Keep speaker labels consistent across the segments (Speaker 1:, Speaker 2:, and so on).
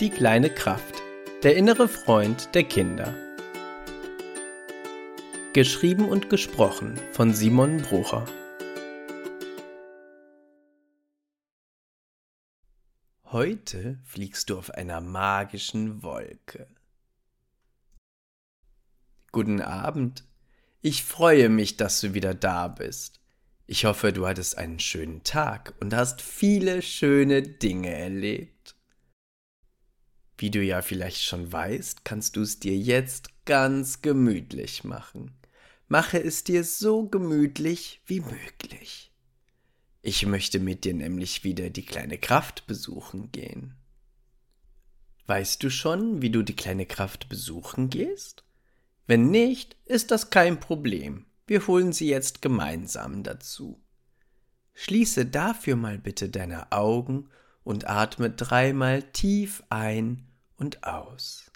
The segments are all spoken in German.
Speaker 1: Die kleine Kraft. Der innere Freund der Kinder. Geschrieben und gesprochen von Simon Brucher. Heute fliegst du auf einer magischen Wolke. Guten Abend. Ich freue mich, dass du wieder da bist. Ich hoffe, du hattest einen schönen Tag und hast viele schöne Dinge erlebt. Wie du ja vielleicht schon weißt, kannst du es dir jetzt ganz gemütlich machen. Mache es dir so gemütlich wie möglich. Ich möchte mit dir nämlich wieder die kleine Kraft besuchen gehen. Weißt du schon, wie du die kleine Kraft besuchen gehst? Wenn nicht, ist das kein Problem. Wir holen sie jetzt gemeinsam dazu. Schließe dafür mal bitte deine Augen und atme dreimal tief ein und aus.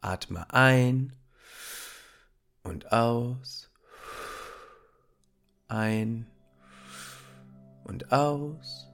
Speaker 1: Atme ein und aus. Ein und aus.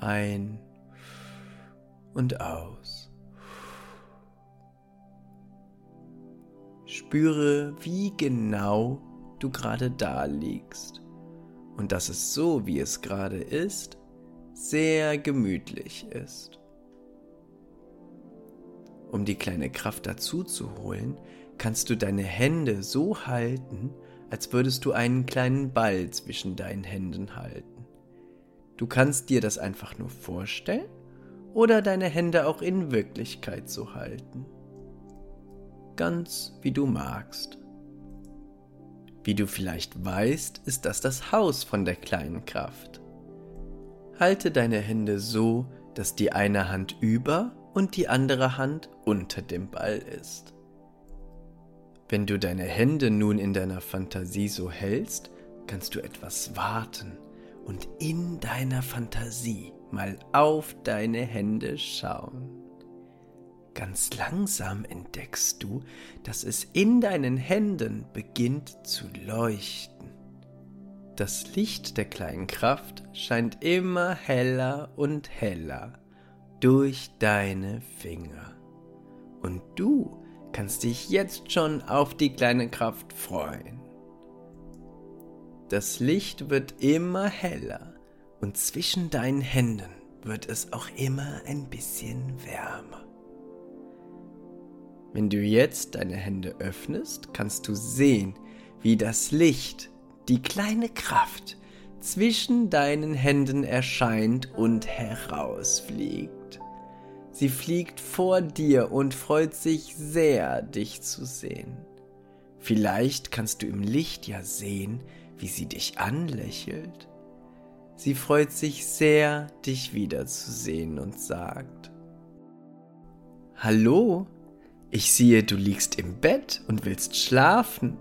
Speaker 1: Ein und aus. Spüre, wie genau du gerade da liegst und dass es so, wie es gerade ist, sehr gemütlich ist. Um die kleine Kraft dazu zu holen, kannst du deine Hände so halten, als würdest du einen kleinen Ball zwischen deinen Händen halten. Du kannst dir das einfach nur vorstellen oder deine Hände auch in Wirklichkeit so halten. Ganz wie du magst. Wie du vielleicht weißt, ist das das Haus von der kleinen Kraft. Halte deine Hände so, dass die eine Hand über und die andere Hand unter dem Ball ist. Wenn du deine Hände nun in deiner Fantasie so hältst, kannst du etwas warten und in deiner Fantasie mal auf deine Hände schauen. Ganz langsam entdeckst du, dass es in deinen Händen beginnt zu leuchten. Das Licht der kleinen Kraft scheint immer heller und heller durch deine Finger. Und du kannst dich jetzt schon auf die kleine Kraft freuen. Das Licht wird immer heller und zwischen deinen Händen wird es auch immer ein bisschen wärmer. Wenn du jetzt deine Hände öffnest, kannst du sehen, wie das Licht, die kleine Kraft, zwischen deinen Händen erscheint und herausfliegt. Sie fliegt vor dir und freut sich sehr, dich zu sehen. Vielleicht kannst du im Licht ja sehen, wie sie dich anlächelt. Sie freut sich sehr, dich wiederzusehen und sagt, Hallo, ich sehe, du liegst im Bett und willst schlafen.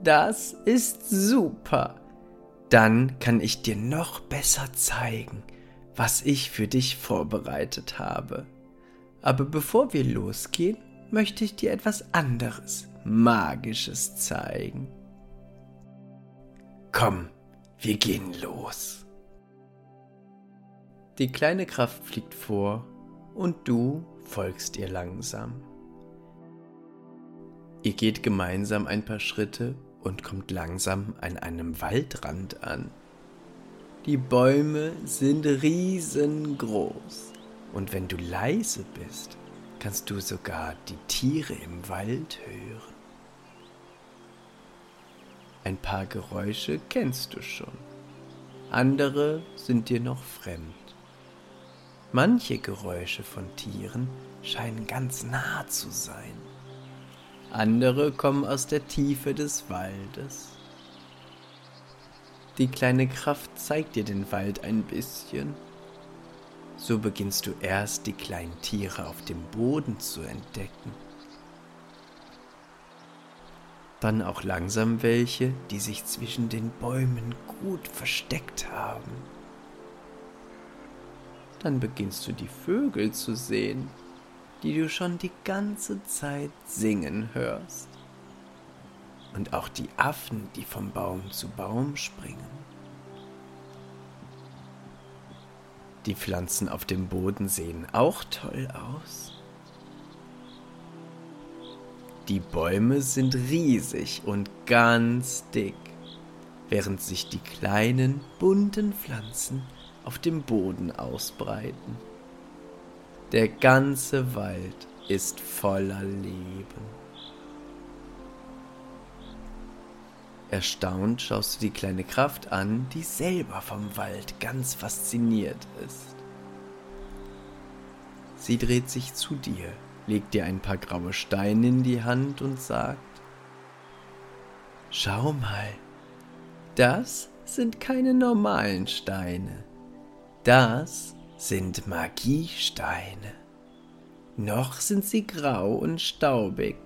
Speaker 1: Das ist super. Dann kann ich dir noch besser zeigen, was ich für dich vorbereitet habe. Aber bevor wir losgehen, möchte ich dir etwas anderes, Magisches zeigen. Komm, wir gehen los. Die kleine Kraft fliegt vor und du folgst ihr langsam. Ihr geht gemeinsam ein paar Schritte und kommt langsam an einem Waldrand an. Die Bäume sind riesengroß. Und wenn du leise bist, kannst du sogar die Tiere im Wald hören. Ein paar Geräusche kennst du schon, andere sind dir noch fremd. Manche Geräusche von Tieren scheinen ganz nah zu sein, andere kommen aus der Tiefe des Waldes. Die kleine Kraft zeigt dir den Wald ein bisschen so beginnst du erst die kleinen Tiere auf dem Boden zu entdecken. Dann auch langsam welche, die sich zwischen den Bäumen gut versteckt haben. Dann beginnst du die Vögel zu sehen, die du schon die ganze Zeit singen hörst. Und auch die Affen, die vom Baum zu Baum springen. Die Pflanzen auf dem Boden sehen auch toll aus. Die Bäume sind riesig und ganz dick, während sich die kleinen bunten Pflanzen auf dem Boden ausbreiten. Der ganze Wald ist voller Leben. Erstaunt schaust du die kleine Kraft an, die selber vom Wald ganz fasziniert ist. Sie dreht sich zu dir, legt dir ein paar graue Steine in die Hand und sagt, Schau mal, das sind keine normalen Steine, das sind Magiesteine. Noch sind sie grau und staubig,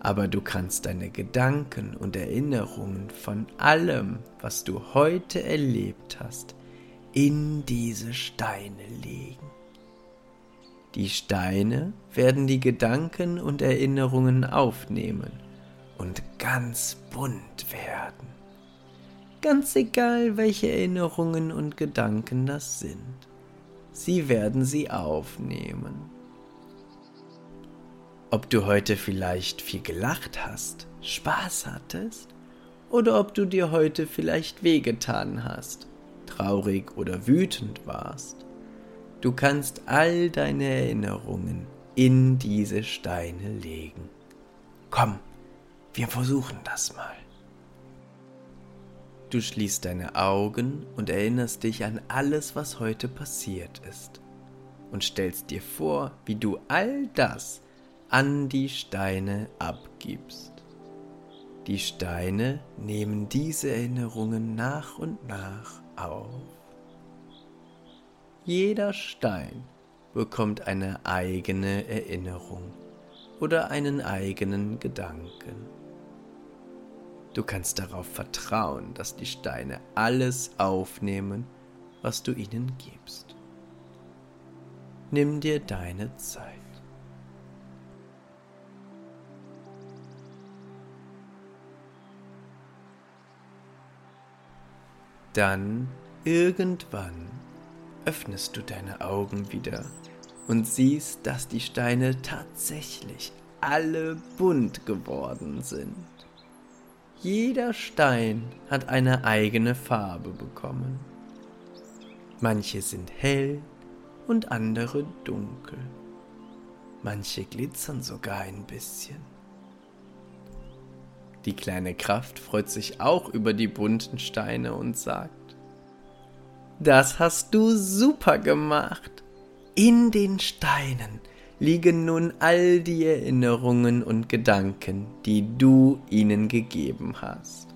Speaker 1: aber du kannst deine Gedanken und Erinnerungen von allem, was du heute erlebt hast, in diese Steine legen. Die Steine werden die Gedanken und Erinnerungen aufnehmen und ganz bunt werden. Ganz egal, welche Erinnerungen und Gedanken das sind, sie werden sie aufnehmen ob du heute vielleicht viel gelacht hast, Spaß hattest, oder ob du dir heute vielleicht wehgetan hast, traurig oder wütend warst. Du kannst all deine Erinnerungen in diese Steine legen. Komm, wir versuchen das mal. Du schließt deine Augen und erinnerst dich an alles, was heute passiert ist, und stellst dir vor, wie du all das, an die Steine abgibst. Die Steine nehmen diese Erinnerungen nach und nach auf. Jeder Stein bekommt eine eigene Erinnerung oder einen eigenen Gedanken. Du kannst darauf vertrauen, dass die Steine alles aufnehmen, was du ihnen gibst. Nimm dir deine Zeit. Dann irgendwann öffnest du deine Augen wieder und siehst, dass die Steine tatsächlich alle bunt geworden sind. Jeder Stein hat eine eigene Farbe bekommen. Manche sind hell und andere dunkel. Manche glitzern sogar ein bisschen. Die kleine Kraft freut sich auch über die bunten Steine und sagt, das hast du super gemacht. In den Steinen liegen nun all die Erinnerungen und Gedanken, die du ihnen gegeben hast.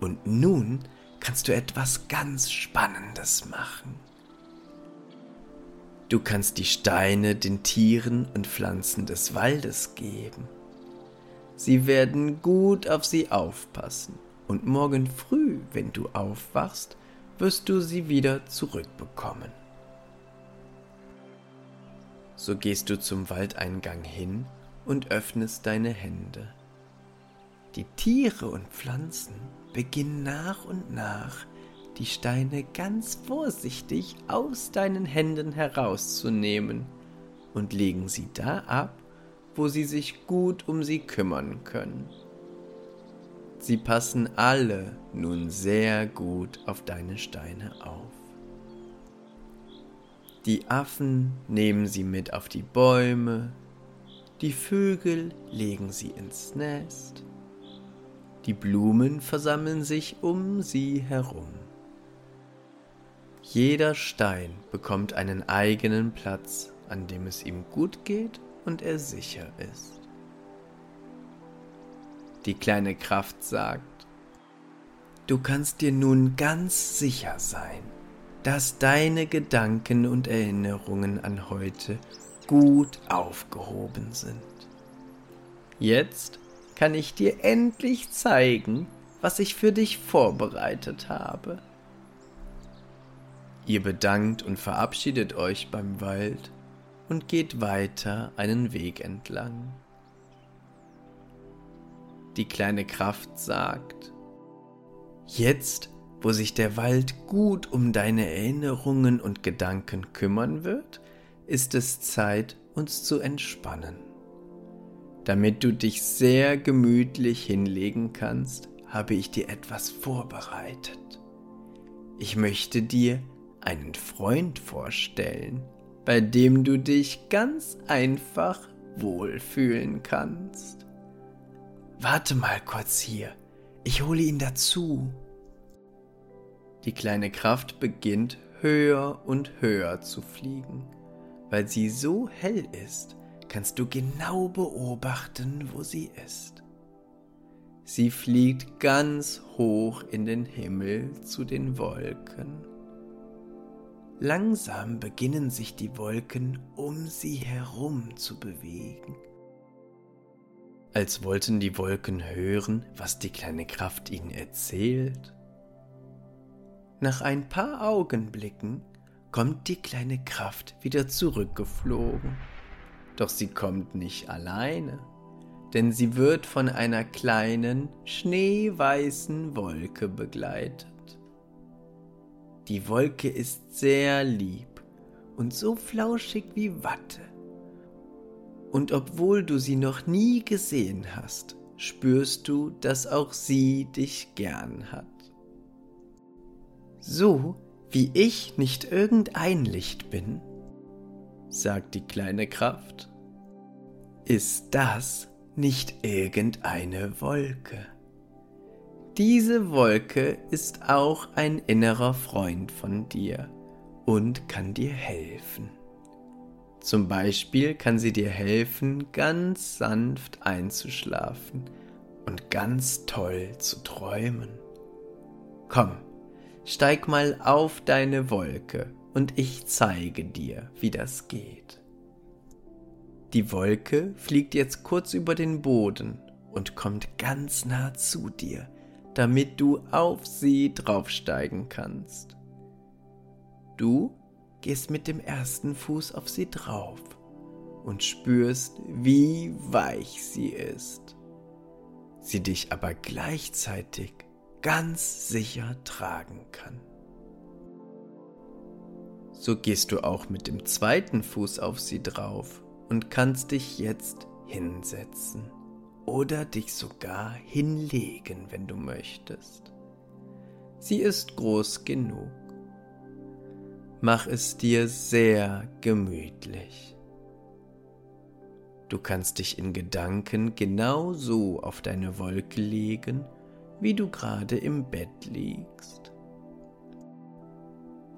Speaker 1: Und nun kannst du etwas ganz Spannendes machen. Du kannst die Steine den Tieren und Pflanzen des Waldes geben Sie werden gut auf sie aufpassen, und morgen früh, wenn du aufwachst, wirst du sie wieder zurückbekommen. So gehst du zum Waldeingang hin und öffnest deine Hände. Die Tiere und Pflanzen beginnen nach und nach die Steine ganz vorsichtig aus deinen Händen herauszunehmen und legen sie da ab, wo sie sich gut um sie kümmern können. Sie passen alle nun sehr gut auf deine Steine auf. Die Affen nehmen sie mit auf die Bäume, die Vögel legen sie ins Nest, die Blumen versammeln sich um sie herum. Jeder Stein bekommt einen eigenen Platz, an dem es ihm gut geht und er sicher ist. Die kleine Kraft sagt, du kannst dir nun ganz sicher sein, dass deine Gedanken und Erinnerungen an heute gut aufgehoben sind. Jetzt kann ich dir endlich zeigen, was ich für dich vorbereitet habe. Ihr bedankt und verabschiedet euch beim Wald und geht weiter einen Weg entlang. Die kleine Kraft sagt, Jetzt wo sich der Wald gut um deine Erinnerungen und Gedanken kümmern wird, ist es Zeit, uns zu entspannen. Damit du dich sehr gemütlich hinlegen kannst, habe ich dir etwas vorbereitet. Ich möchte dir einen Freund vorstellen, bei dem du dich ganz einfach wohlfühlen kannst. Warte mal kurz hier, ich hole ihn dazu. Die kleine Kraft beginnt höher und höher zu fliegen. Weil sie so hell ist, kannst du genau beobachten, wo sie ist. Sie fliegt ganz hoch in den Himmel zu den Wolken. Langsam beginnen sich die Wolken um sie herum zu bewegen. Als wollten die Wolken hören, was die kleine Kraft ihnen erzählt. Nach ein paar Augenblicken kommt die kleine Kraft wieder zurückgeflogen. Doch sie kommt nicht alleine, denn sie wird von einer kleinen, schneeweißen Wolke begleitet. Die Wolke ist sehr lieb und so flauschig wie Watte. Und obwohl du sie noch nie gesehen hast, spürst du, dass auch sie dich gern hat. So wie ich nicht irgendein Licht bin, sagt die kleine Kraft, ist das nicht irgendeine Wolke. Diese Wolke ist auch ein innerer Freund von dir und kann dir helfen. Zum Beispiel kann sie dir helfen, ganz sanft einzuschlafen und ganz toll zu träumen. Komm, steig mal auf deine Wolke und ich zeige dir, wie das geht. Die Wolke fliegt jetzt kurz über den Boden und kommt ganz nah zu dir, damit du auf sie draufsteigen kannst. Du gehst mit dem ersten Fuß auf sie drauf und spürst, wie weich sie ist. Sie dich aber gleichzeitig ganz sicher tragen kann. So gehst du auch mit dem zweiten Fuß auf sie drauf und kannst dich jetzt hinsetzen oder dich sogar hinlegen, wenn du möchtest. Sie ist groß genug. Mach es dir sehr gemütlich. Du kannst dich in Gedanken genau so auf deine Wolke legen, wie du gerade im Bett liegst.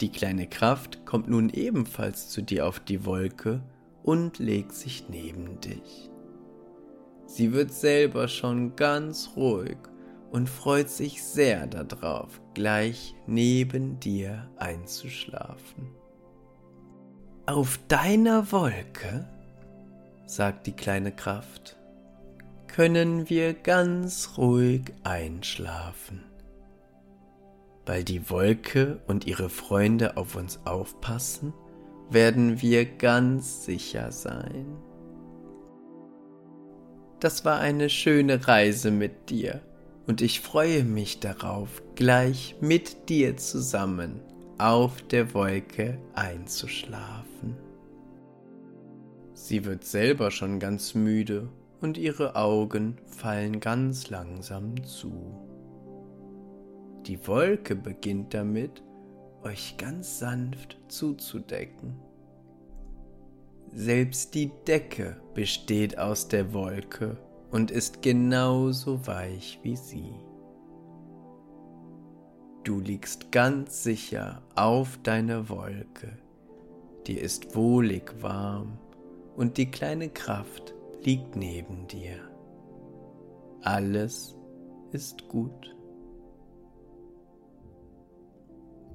Speaker 1: Die kleine Kraft kommt nun ebenfalls zu dir auf die Wolke und legt sich neben dich. Sie wird selber schon ganz ruhig und freut sich sehr darauf, gleich neben dir einzuschlafen. Auf deiner Wolke, sagt die kleine Kraft, können wir ganz ruhig einschlafen. Weil die Wolke und ihre Freunde auf uns aufpassen, werden wir ganz sicher sein. Das war eine schöne Reise mit dir und ich freue mich darauf, gleich mit dir zusammen auf der Wolke einzuschlafen. Sie wird selber schon ganz müde und ihre Augen fallen ganz langsam zu. Die Wolke beginnt damit, euch ganz sanft zuzudecken. Selbst die Decke besteht aus der Wolke und ist genauso weich wie sie. Du liegst ganz sicher auf deiner Wolke, dir ist wohlig warm und die kleine Kraft liegt neben dir. Alles ist gut.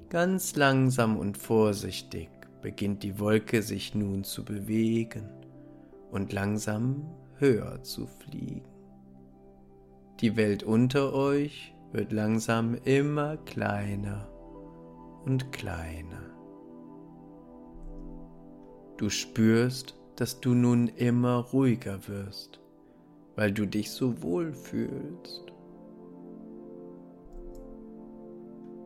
Speaker 1: Ganz langsam und vorsichtig beginnt die Wolke sich nun zu bewegen und langsam höher zu fliegen. Die Welt unter euch wird langsam immer kleiner und kleiner. Du spürst, dass du nun immer ruhiger wirst, weil du dich so wohl fühlst.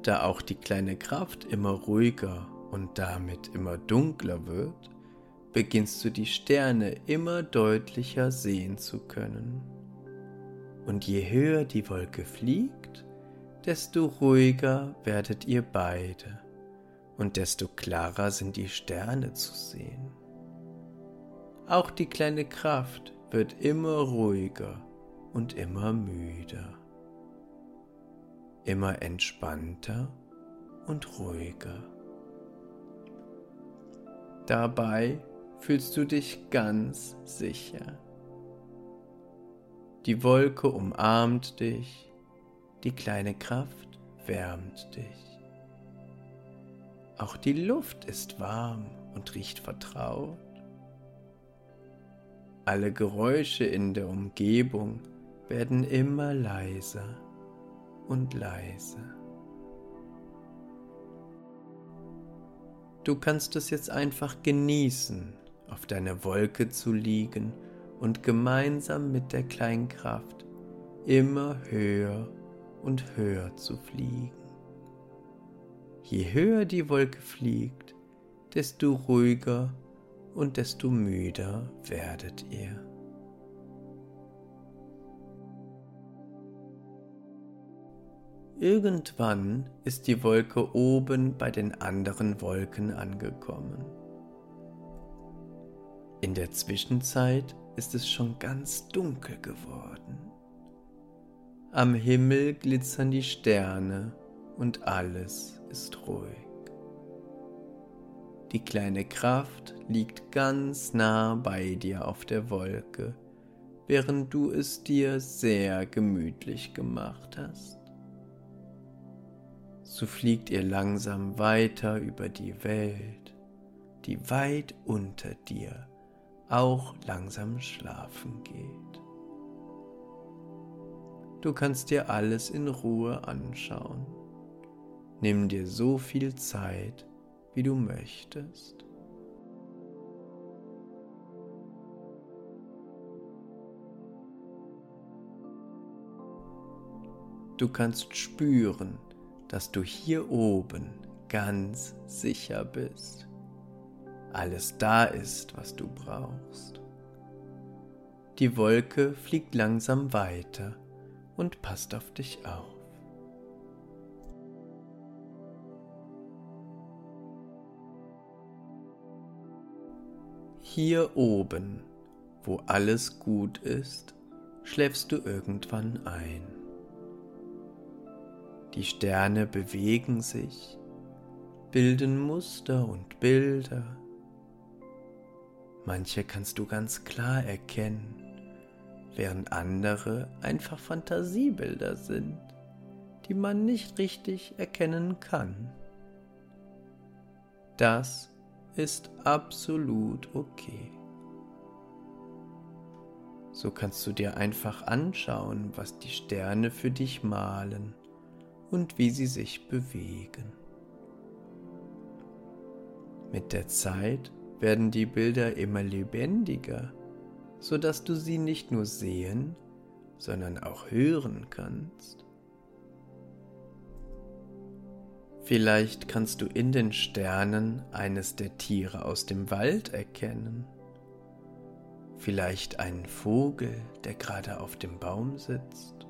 Speaker 1: Da auch die kleine Kraft immer ruhiger und damit immer dunkler wird, beginnst du die Sterne immer deutlicher sehen zu können. Und je höher die Wolke fliegt, desto ruhiger werdet ihr beide und desto klarer sind die Sterne zu sehen. Auch die kleine Kraft wird immer ruhiger und immer müder, immer entspannter und ruhiger. Dabei fühlst du dich ganz sicher. Die Wolke umarmt dich, die kleine Kraft wärmt dich. Auch die Luft ist warm und riecht vertraut. Alle Geräusche in der Umgebung werden immer leiser und leiser. Du kannst es jetzt einfach genießen, auf deiner Wolke zu liegen und gemeinsam mit der kleinen Kraft immer höher und höher zu fliegen. Je höher die Wolke fliegt, desto ruhiger und desto müder werdet ihr. Irgendwann ist die Wolke oben bei den anderen Wolken angekommen. In der Zwischenzeit ist es schon ganz dunkel geworden. Am Himmel glitzern die Sterne und alles ist ruhig. Die kleine Kraft liegt ganz nah bei dir auf der Wolke, während du es dir sehr gemütlich gemacht hast. So fliegt ihr langsam weiter über die Welt, die weit unter dir auch langsam schlafen geht. Du kannst dir alles in Ruhe anschauen. Nimm dir so viel Zeit, wie du möchtest. Du kannst spüren, dass du hier oben ganz sicher bist. Alles da ist, was du brauchst. Die Wolke fliegt langsam weiter und passt auf dich auf. Hier oben, wo alles gut ist, schläfst du irgendwann ein. Die Sterne bewegen sich, bilden Muster und Bilder. Manche kannst du ganz klar erkennen, während andere einfach Fantasiebilder sind, die man nicht richtig erkennen kann. Das ist absolut okay. So kannst du dir einfach anschauen, was die Sterne für dich malen und wie sie sich bewegen. Mit der Zeit werden die Bilder immer lebendiger, sodass du sie nicht nur sehen, sondern auch hören kannst. Vielleicht kannst du in den Sternen eines der Tiere aus dem Wald erkennen. Vielleicht einen Vogel, der gerade auf dem Baum sitzt.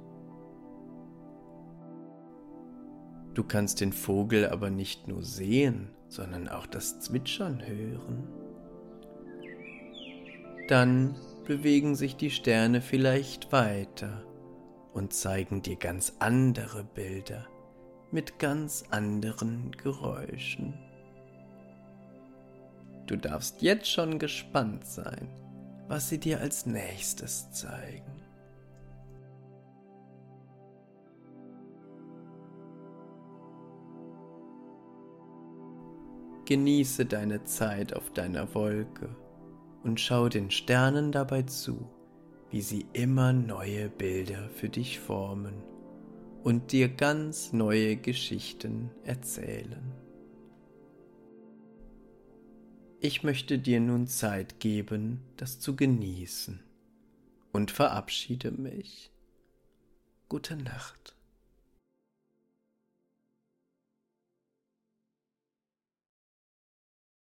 Speaker 1: Du kannst den Vogel aber nicht nur sehen, sondern auch das Zwitschern hören. Dann bewegen sich die Sterne vielleicht weiter und zeigen dir ganz andere Bilder mit ganz anderen Geräuschen. Du darfst jetzt schon gespannt sein, was sie dir als nächstes zeigen. Genieße deine Zeit auf deiner Wolke und schau den Sternen dabei zu, wie sie immer neue Bilder für dich formen und dir ganz neue Geschichten erzählen. Ich möchte dir nun Zeit geben, das zu genießen und verabschiede mich. Gute Nacht.